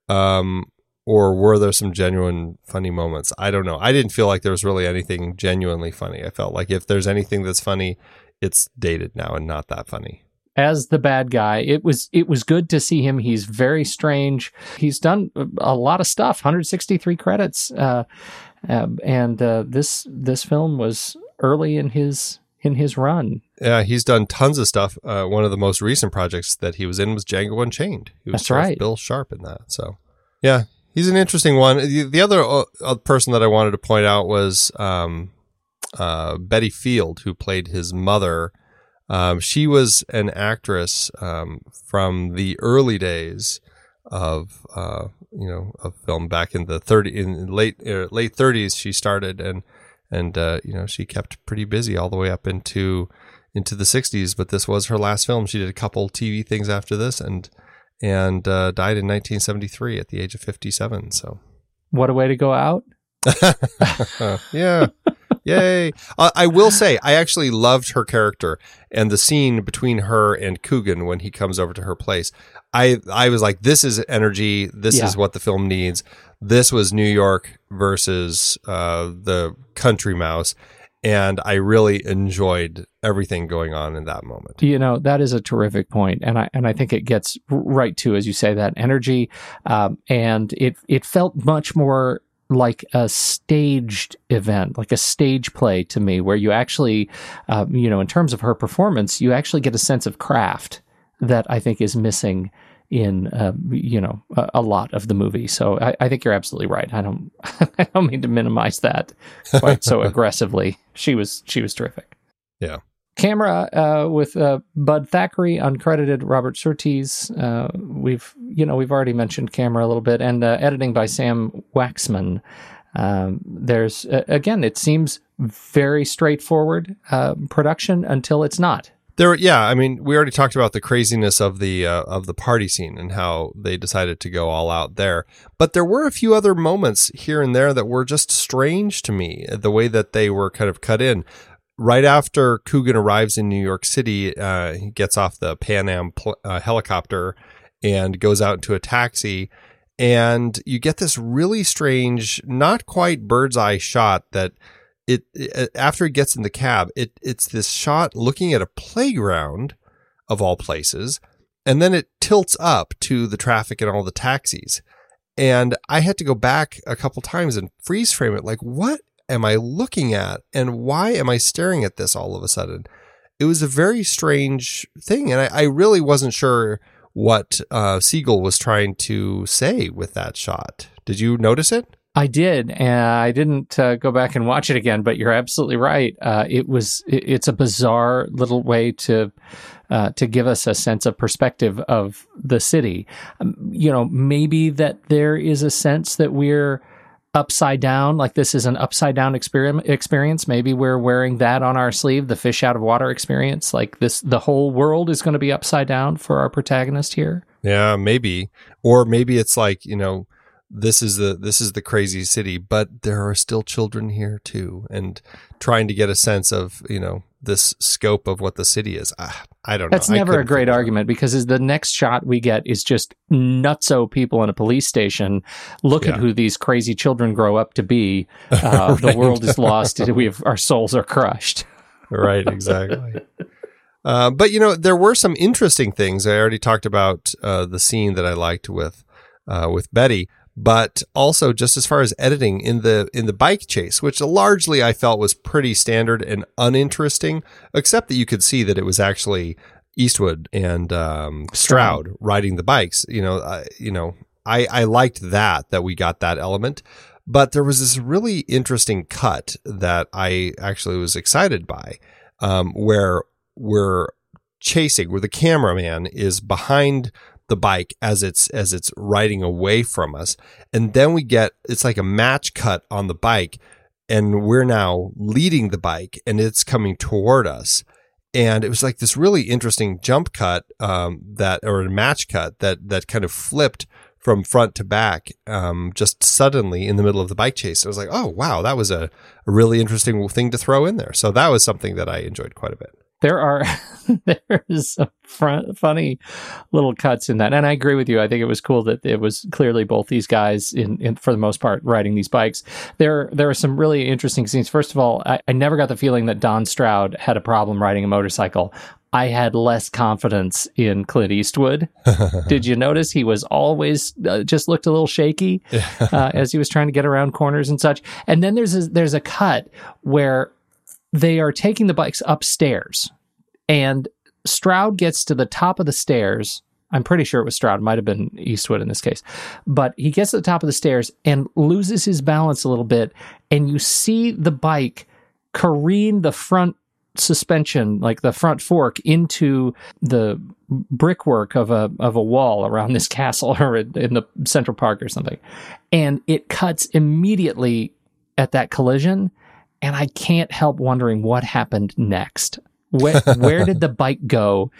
Um, or were there some genuine funny moments? I don't know. I didn't feel like there was really anything genuinely funny. I felt like if there's anything that's funny, it's dated now and not that funny. As the bad guy, it was it was good to see him. He's very strange. He's done a lot of stuff. 163 credits, uh, uh, and uh, this this film was early in his in his run. Yeah, he's done tons of stuff. Uh, one of the most recent projects that he was in was Django Unchained. He was That's right. Bill Sharp in that. So, yeah, he's an interesting one. The, the other uh, person that I wanted to point out was um, uh, Betty Field, who played his mother. Um, she was an actress um, from the early days of uh, you know of film back in the thirty in late uh, late thirties. She started and and uh, you know she kept pretty busy all the way up into into the 60s but this was her last film she did a couple tv things after this and and uh, died in 1973 at the age of 57 so What a way to go out! yeah yay. Uh, i will say i actually loved her character and the scene between her and coogan when he comes over to her place. I i was like this is energy. This Yeah. is what the film needs. This was new york versus uh, the country mouse. And i really enjoyed everything going on in that moment. You know that is a terrific point, and I and I think it gets right to as you say that energy, um, and it it felt much more like a staged event, like a stage play to me, where you actually, uh, you know, in terms of her performance, you actually get a sense of craft that I think is missing in uh, you know a, a lot of the movie. So I, I think you're absolutely right. I don't I don't mean to minimize that quite so aggressively. She was she was terrific. Yeah. Camera uh, with uh, Bud Thackery, uncredited Robert Surtees. Uh, we've you know we've already mentioned camera a little bit, and uh, editing by Sam Waxman. Um, there's again, it seems very straightforward uh, production until it's not. There, yeah. I mean, we already talked about the craziness of the uh, of the party scene and how they decided to go all out there. But there were a few other moments here and there that were just strange to me. The way that they were kind of cut in. Right after Coogan arrives in New York City, uh, he gets off the Pan Am pl- uh, helicopter and goes out into a taxi. And you get this really strange, not quite bird's eye shot that it, it after he gets in the cab, it it's this shot looking at a playground of all places, and then it tilts up to the traffic and all the taxis. And I had to go back a couple times and freeze frame it like what am I looking at and why am I staring at this all of a sudden? It was a very strange thing, and I, I really wasn't sure what uh, Siegel was trying to say with that shot. Did you notice it? I did, and I didn't uh, go back and watch it again. But you're absolutely right. Uh, it was it, it's a bizarre little way to uh, to give us a sense of perspective of the city. Um, you know, maybe that there is a sense that we're upside down, like this is an upside down experience. Maybe we're wearing that on our sleeve, the fish out of water experience. Like this, the whole world is going to be upside down for our protagonist here. Yeah, maybe, or maybe it's like you know this is the this is the crazy city, but there are still children here too, and trying to get a sense of you know this scope of what the city is. I, I don't That's know. That's never a great argument because the next shot we get is just nutso people in a police station. Look yeah. at who these crazy children grow up to be. Uh, right. The world is lost. we have our souls are crushed. right. Exactly. Uh, but you know, there were some interesting things. I already talked about uh, the scene that I liked with uh, with Betty but also just as far as editing in the in the bike chase, which largely I felt was pretty standard and uninteresting, except that you could see that it was actually Eastwood and um, Stroud riding the bikes. You know, uh, you know, I I liked that that we got that element. But there was this really interesting cut that I actually was excited by, um, where we're chasing, where the cameraman is behind the bike as it's as it's riding away from us and then we get it's like a match cut on the bike and we're now leading the bike and it's coming toward us and it was like this really interesting jump cut um, that or a match cut that that kind of flipped from front to back um, just suddenly in the middle of the bike chase. I was like, oh wow, that was a, a really interesting thing to throw in there. So that was something that I enjoyed quite a bit there are there's some fun, funny little cuts in that. And i agree with you. I think it was cool that it was clearly both these guys in, in for the most part riding these bikes. There there are some really interesting scenes. First of all I, I never got the feeling that don stroud had a problem riding a motorcycle. I had less confidence in Clint Eastwood. Did you notice he was always uh, just looked a little shaky uh, as he was trying to get around corners and such? And then there's a, there's a cut where they are taking the bikes upstairs, and Stroud gets to the top of the stairs. I'm pretty sure it was Stroud, might have been Eastwood in this case. But he gets to the top of the stairs and loses his balance a little bit. And you see the bike careen the front suspension, like the front fork, into the brickwork of a of a wall around this castle or in the Central Park or something. And it cuts immediately at that collision and I can't help wondering what happened next. Where, where did the bike go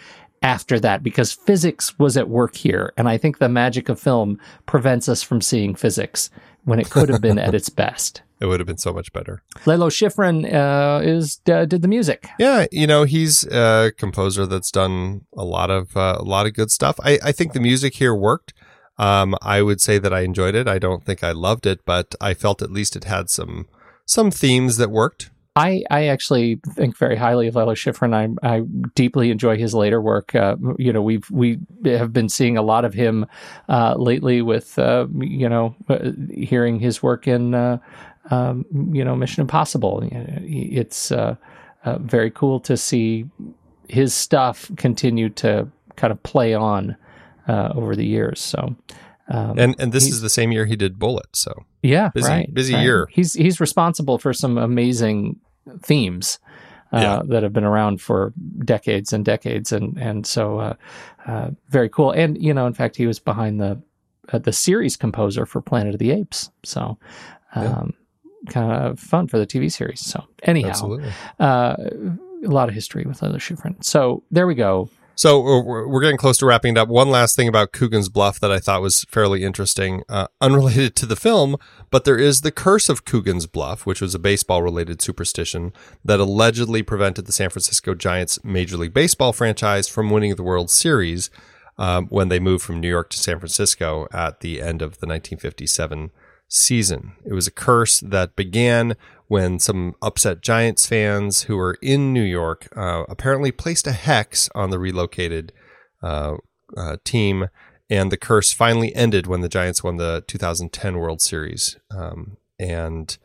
after that? Because physics was at work here, and I think the magic of film prevents us from seeing physics when it could have been at its best. It would have been so much better. Lalo Schifrin uh, is uh, did the music. Yeah, you know he's a composer that's done a lot of uh, a lot of good stuff. I, I think the music here worked. Um, I would say that I enjoyed it. I don't think I loved it, but I felt at least it had some some themes that worked. I, I actually think very highly of Lalo Schifrin. I, I deeply enjoy his later work. Uh, you know, we've we have been seeing a lot of him uh, lately with uh, you know uh, hearing his work in uh, um, you know Mission Impossible. It's uh, very cool to see his stuff continue to kind of play on over the years. So um, and and this is the same year he did Bullitt, so yeah, busy, right, busy right. year. He's he's responsible for some amazing themes uh, yeah. that have been around for decades and decades, and and so uh, uh, very cool. And you know, in fact, he was behind the uh, the series composer for Planet of the Apes, so. Um, yeah. Kind of fun for the TV series. So, anyhow, uh, a lot of history with Lalo Schifrin. So, there we go. So we're getting close to wrapping it up. One last thing about Coogan's Bluff that I thought was fairly interesting, uh, unrelated to the film, but there is the curse of Coogan's Bluff, which was a baseball related superstition that allegedly prevented the San Francisco Giants Major League Baseball franchise from winning the World Series um, when they moved from New York to San Francisco at the end of the 1957 season. It was a curse that began when some upset Giants fans who were in New York uh, apparently placed a hex on the relocated uh, uh, team, and the curse finally ended when the Giants won the 2010 World Series. Um, and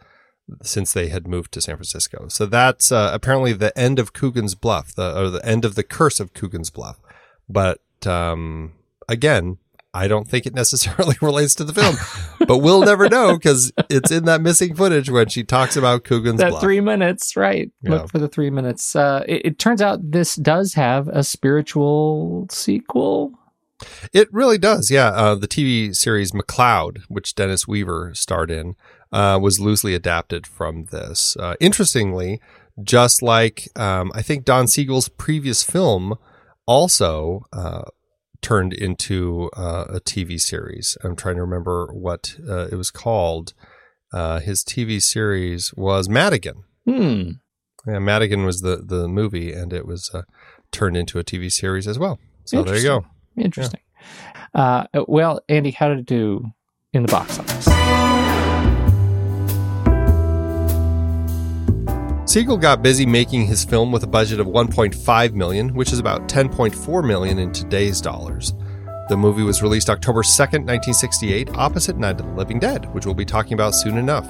since they had moved to San Francisco, so that's uh, apparently the end of Coogan's Bluff, the or the end of the curse of Coogan's Bluff. But um, again, I don't think it necessarily relates to the film, but we'll never know because it's in that missing footage when she talks about Coogan's that three minutes, right? Yeah. Look for the three minutes. Uh, it, it turns out this does have a spiritual sequel. It really does, yeah. Uh, the TV series McCloud, which Dennis Weaver starred in, uh, was loosely adapted from this. Uh, interestingly, just like um, I think Don Siegel's previous film also uh, turned into uh, a TV series. I'm trying to remember what uh, it was called. Uh, his TV series was Madigan. Hmm. Yeah, Madigan was the, the movie, and it was uh, turned into a TV series as well. So there you go. Interesting. Uh, well, Andy, how did it do in the box office? Siegel got busy making his film with a budget of 1.5 million, which is about 10.4 million in today's dollars. The movie was released October 2nd, 1968, opposite Night of the Living Dead, which we'll be talking about soon enough.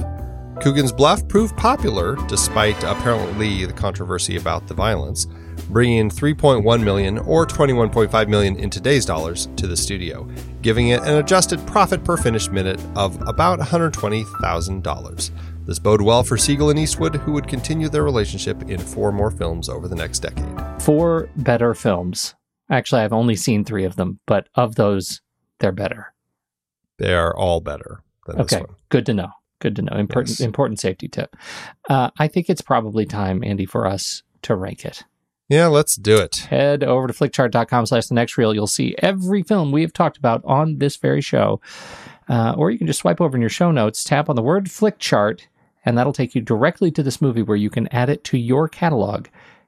Coogan's Bluff proved popular despite apparently the controversy about the violence, bringing in 3.1 million or 21.5 million in today's dollars to the studio, giving it an adjusted profit per finished minute of about $120,000. This bode well for Siegel and Eastwood, who would continue their relationship in four more films over the next decade. Four better films. Actually, I've only seen three of them, but of those, they're better. They are all better than Okay, this one. good to know. Good to know. Important, Yes. important safety tip. Uh, I think it's probably time, Andy, for us to rank it. Yeah, let's do it. Head over to flickchart.com slash the next reel. You'll see every film we have talked about on this very show. Uh, or you can just swipe over in your show notes, tap on the word flick chart, and that'll take you directly to this movie where you can add it to your catalog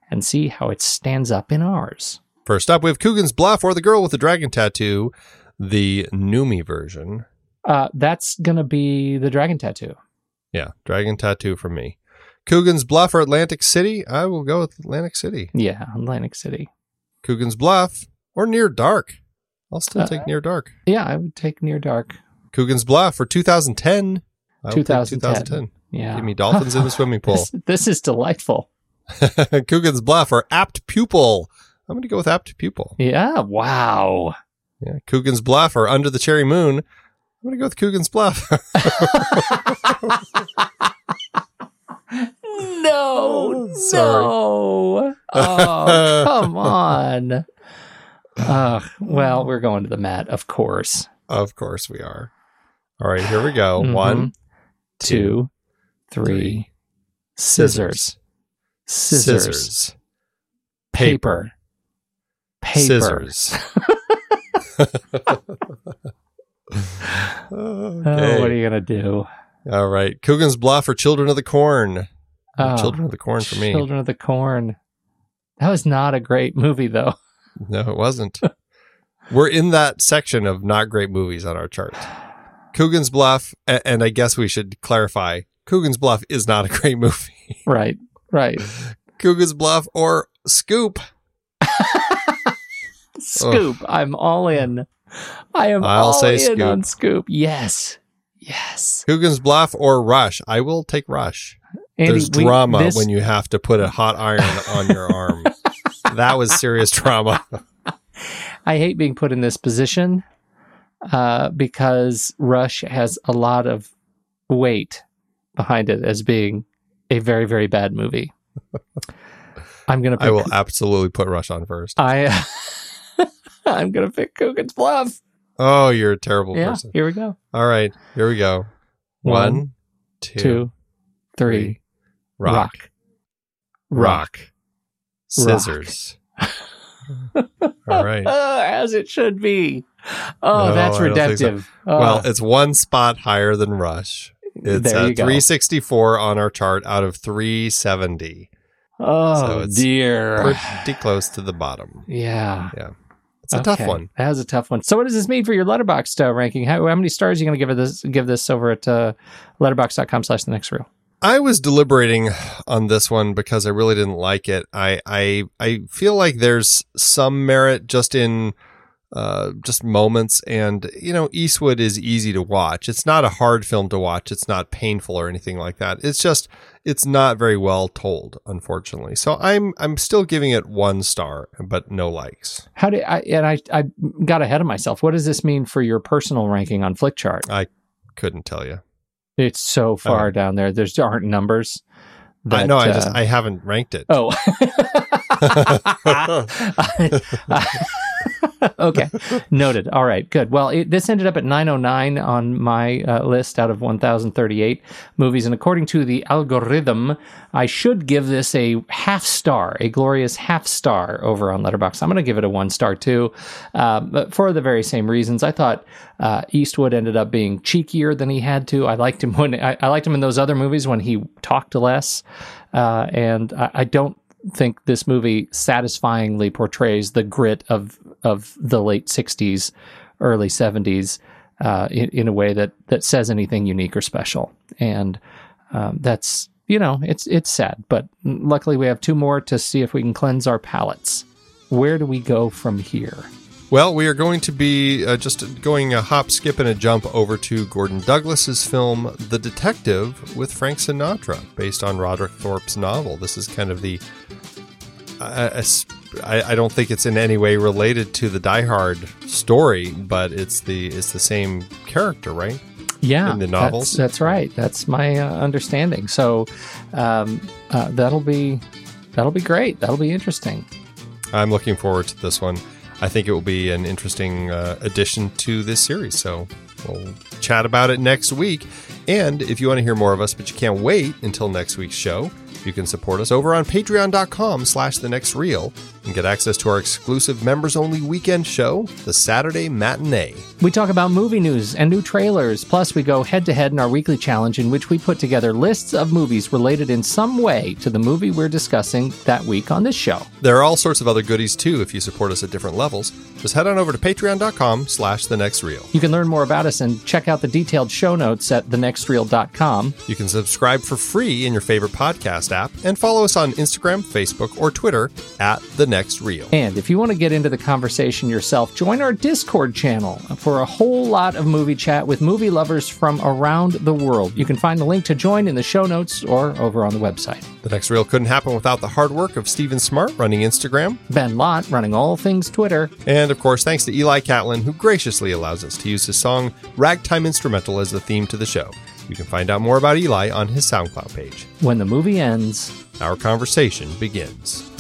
and see how it stands up in ours. First up, we have Coogan's Bluff or The Girl with the Dragon Tattoo, the Noomi version. Uh, that's going to be the dragon tattoo. Yeah, Dragon Tattoo from me. Coogan's Bluff or Atlantic City? I will go with Atlantic City. Yeah, Atlantic City. Coogan's Bluff or Near Dark? I'll still Uh, take Near Dark. Yeah, I would take Near Dark. Coogan's Bluff or 2010? I will take 2010. 2010. Yeah. Give me dolphins in the swimming pool. This, this is delightful. Coogan's Bluff or Apt Pupil? I'm going to go with Apt Pupil. Yeah, wow. Yeah, Coogan's Bluff or Under the Cherry Moon? I'm going to go with Coogan's Bluff. No, Sorry. no. Oh, come on. Uh, well, we're going to the mat, of course. of course we are. All right, here we go. Mhm. One, Two, three. Scissors. Scissors. Scissors. Paper. Paper. Scissors. Oh, what are you gonna do? All right. Coogan's Bluff or Children of the Corn? Oh, Children of the Corn for me. Children of the Corn. That was not a great movie, though. No, it wasn't. We're in that section of not great movies on our chart. Coogan's Bluff, and I guess we should clarify Coogan's Bluff is not a great movie. Right, right. Coogan's Bluff or Scoop. Scoop. I'm all in. I am I'll all say in Scoop. on Scoop. Yes, yes. Coogan's Bluff or Rush. I will take Rush. Andy, There's we- drama this- when you have to put a hot iron on your arm. that was serious drama. I hate being put in this position uh, because Rush has a lot of weight behind it as being a very, very bad movie. I'm gonna. Pick, I will absolutely put Rush on first. I. I'm gonna pick Coogan's Bluff. Oh, you're a terrible Yeah. person. Here we go. All right, here we go. One, One, two, Two, three. Rock, rock, scissors. All right. As it should be. Oh, No, that's I so. redemptive. Oh, Well, it's one spot higher than Rush. It's there uh, 364 on our chart out of 370. Oh so dear. Pretty close to the bottom. Yeah. Yeah. It's a tough one. That was a tough one. So, what does this mean for your Letterboxd uh, ranking? How, how many stars are you going to give this? Give this over at uh, letterboxd.com/slash the next reel. I was deliberating on this one because I really didn't like it. I I I feel like there's some merit just in uh, just moments. And, you know, Eastwood is easy to watch. It's not a hard film to watch. It's not painful or anything like that. It's just, it's not very well told, unfortunately. So I'm, I'm still giving it one star, but no likes. How did I, and I, I got ahead of myself. What does this mean for your personal ranking on Flickchart? I couldn't tell you. It's so far down there. There's aren't numbers. I that, know. I uh, just, I haven't ranked it. Oh. okay. Noted. All right. Good. Well, it, this ended up at 909 on my uh, list out of 1038 movies. And according to the algorithm, I should give this a half star, a glorious half star over on Letterboxd. I'm going to give it a one star too, uh, but for the very same reasons. I thought uh, Eastwood ended up being cheekier than he had to. I liked him when I, I liked him in those other movies when he talked less. Uh, and I, I don't think this movie satisfyingly portrays the grit of of the late '60s, early '70s uh, in, in a way that that says anything unique or special. And um, that's you know it's it's sad, but luckily we have two more to see if we can cleanse our palates. Where do we go from here? Well, we are going to be uh, just going a hop, skip, and a jump over to Gordon Douglas's film The Detective with Frank Sinatra, based on Roderick Thorpe's novel. This is kind of the. Uh, es- I, I don't think it's in any way related to the Die Hard story, but it's the it's the same character, right? Yeah, in the novels? That's, that's right. That's my uh, understanding. So um, uh, that'll be that'll be great. That'll be interesting. I'm looking forward to this one. I think it will be an interesting uh, addition to this series. So we'll chat about it next week. And if you want to hear more of us, but you can't wait until next week's show, you can support us over on patreon.com slash the next reel and get access to our exclusive members only weekend show, the Saturday Matinee. We talk about movie news and new trailers. Plus, we go head to head in our weekly challenge, in which we put together lists of movies related in some way to the movie we're discussing that week on this show. There are all sorts of other goodies too if you support us at different levels. Just head on over to patreon.com slash the next reel. You can learn more about us and check out the detailed show notes at thenextreel.com. You can subscribe for free in your favorite podcast app and follow us on Instagram, Facebook, or Twitter at the next reel. And if you want to get into the conversation yourself, join our Discord channel for a whole lot of movie chat with movie lovers from around the world. You can find the link to join in the show notes or over on the website. The next reel couldn't happen without the hard work of Steven Smart running Instagram. Ben Lott running all things Twitter. And of course, thanks to Eli Catlin, who graciously allows us to use his song Ragtime Instrumental as the theme to the show. You can find out more about Eli on his SoundCloud page. When the movie ends, Our conversation begins.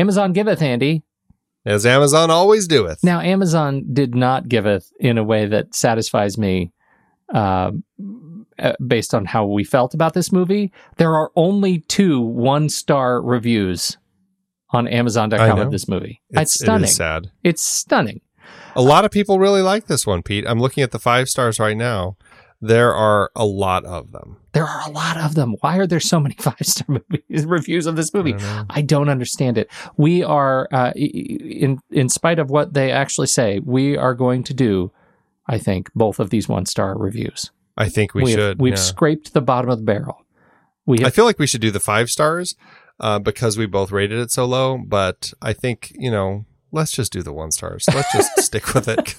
Amazon giveth, Andy. As Amazon always doeth. Now, Amazon did not giveth in a way that satisfies me uh, uh, based on how we felt about this movie. There are only two one star reviews on Amazon.com of this movie. It's, It's, stunning. It sad. It's stunning. A lot of people really like this one, Pete. I'm looking at the five stars right now. There are a lot of them. There are a lot of them. Why are there so many five star movies reviews of this movie? I don't. I don't understand it. We are, uh, in in spite of what they actually say, we are going to do. I think both of these one star reviews. I think we, have- should. We've yeah. scraped the bottom of the barrel. We I feel like we should do the five stars uh, because we both rated it so low. But I think you know, let's just do the one stars. Let's just stick with it.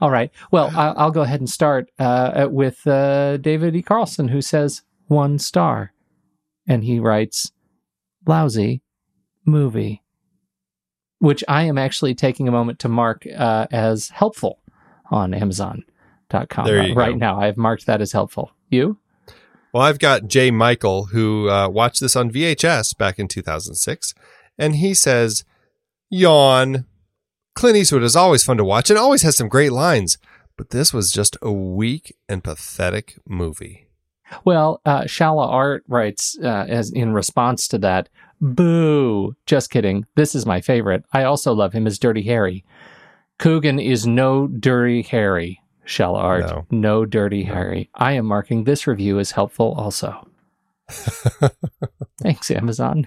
All right. Well, I'll, I'll go ahead and start uh, with uh, David E. Carlson, who says one star, and he writes, "Lousy movie," which I am actually taking a moment to mark uh, as helpful on Amazon.com There you right go. now. I have marked that as helpful. You? Well, I've got Jay Michael who uh, watched this on VHS back in 2006, and he says, "Yawn." Clint Eastwood is always fun to watch and always has some great lines, but this was just a weak and pathetic movie. Well, uh, Shala Art writes uh, as in response to that, "Boo!" Just kidding. This is my favorite. I also love him as Dirty Harry. Coogan is no Dirty Harry. Shell art. No. No, dirty Harry. I am marking this review as helpful also. Thanks, Amazon.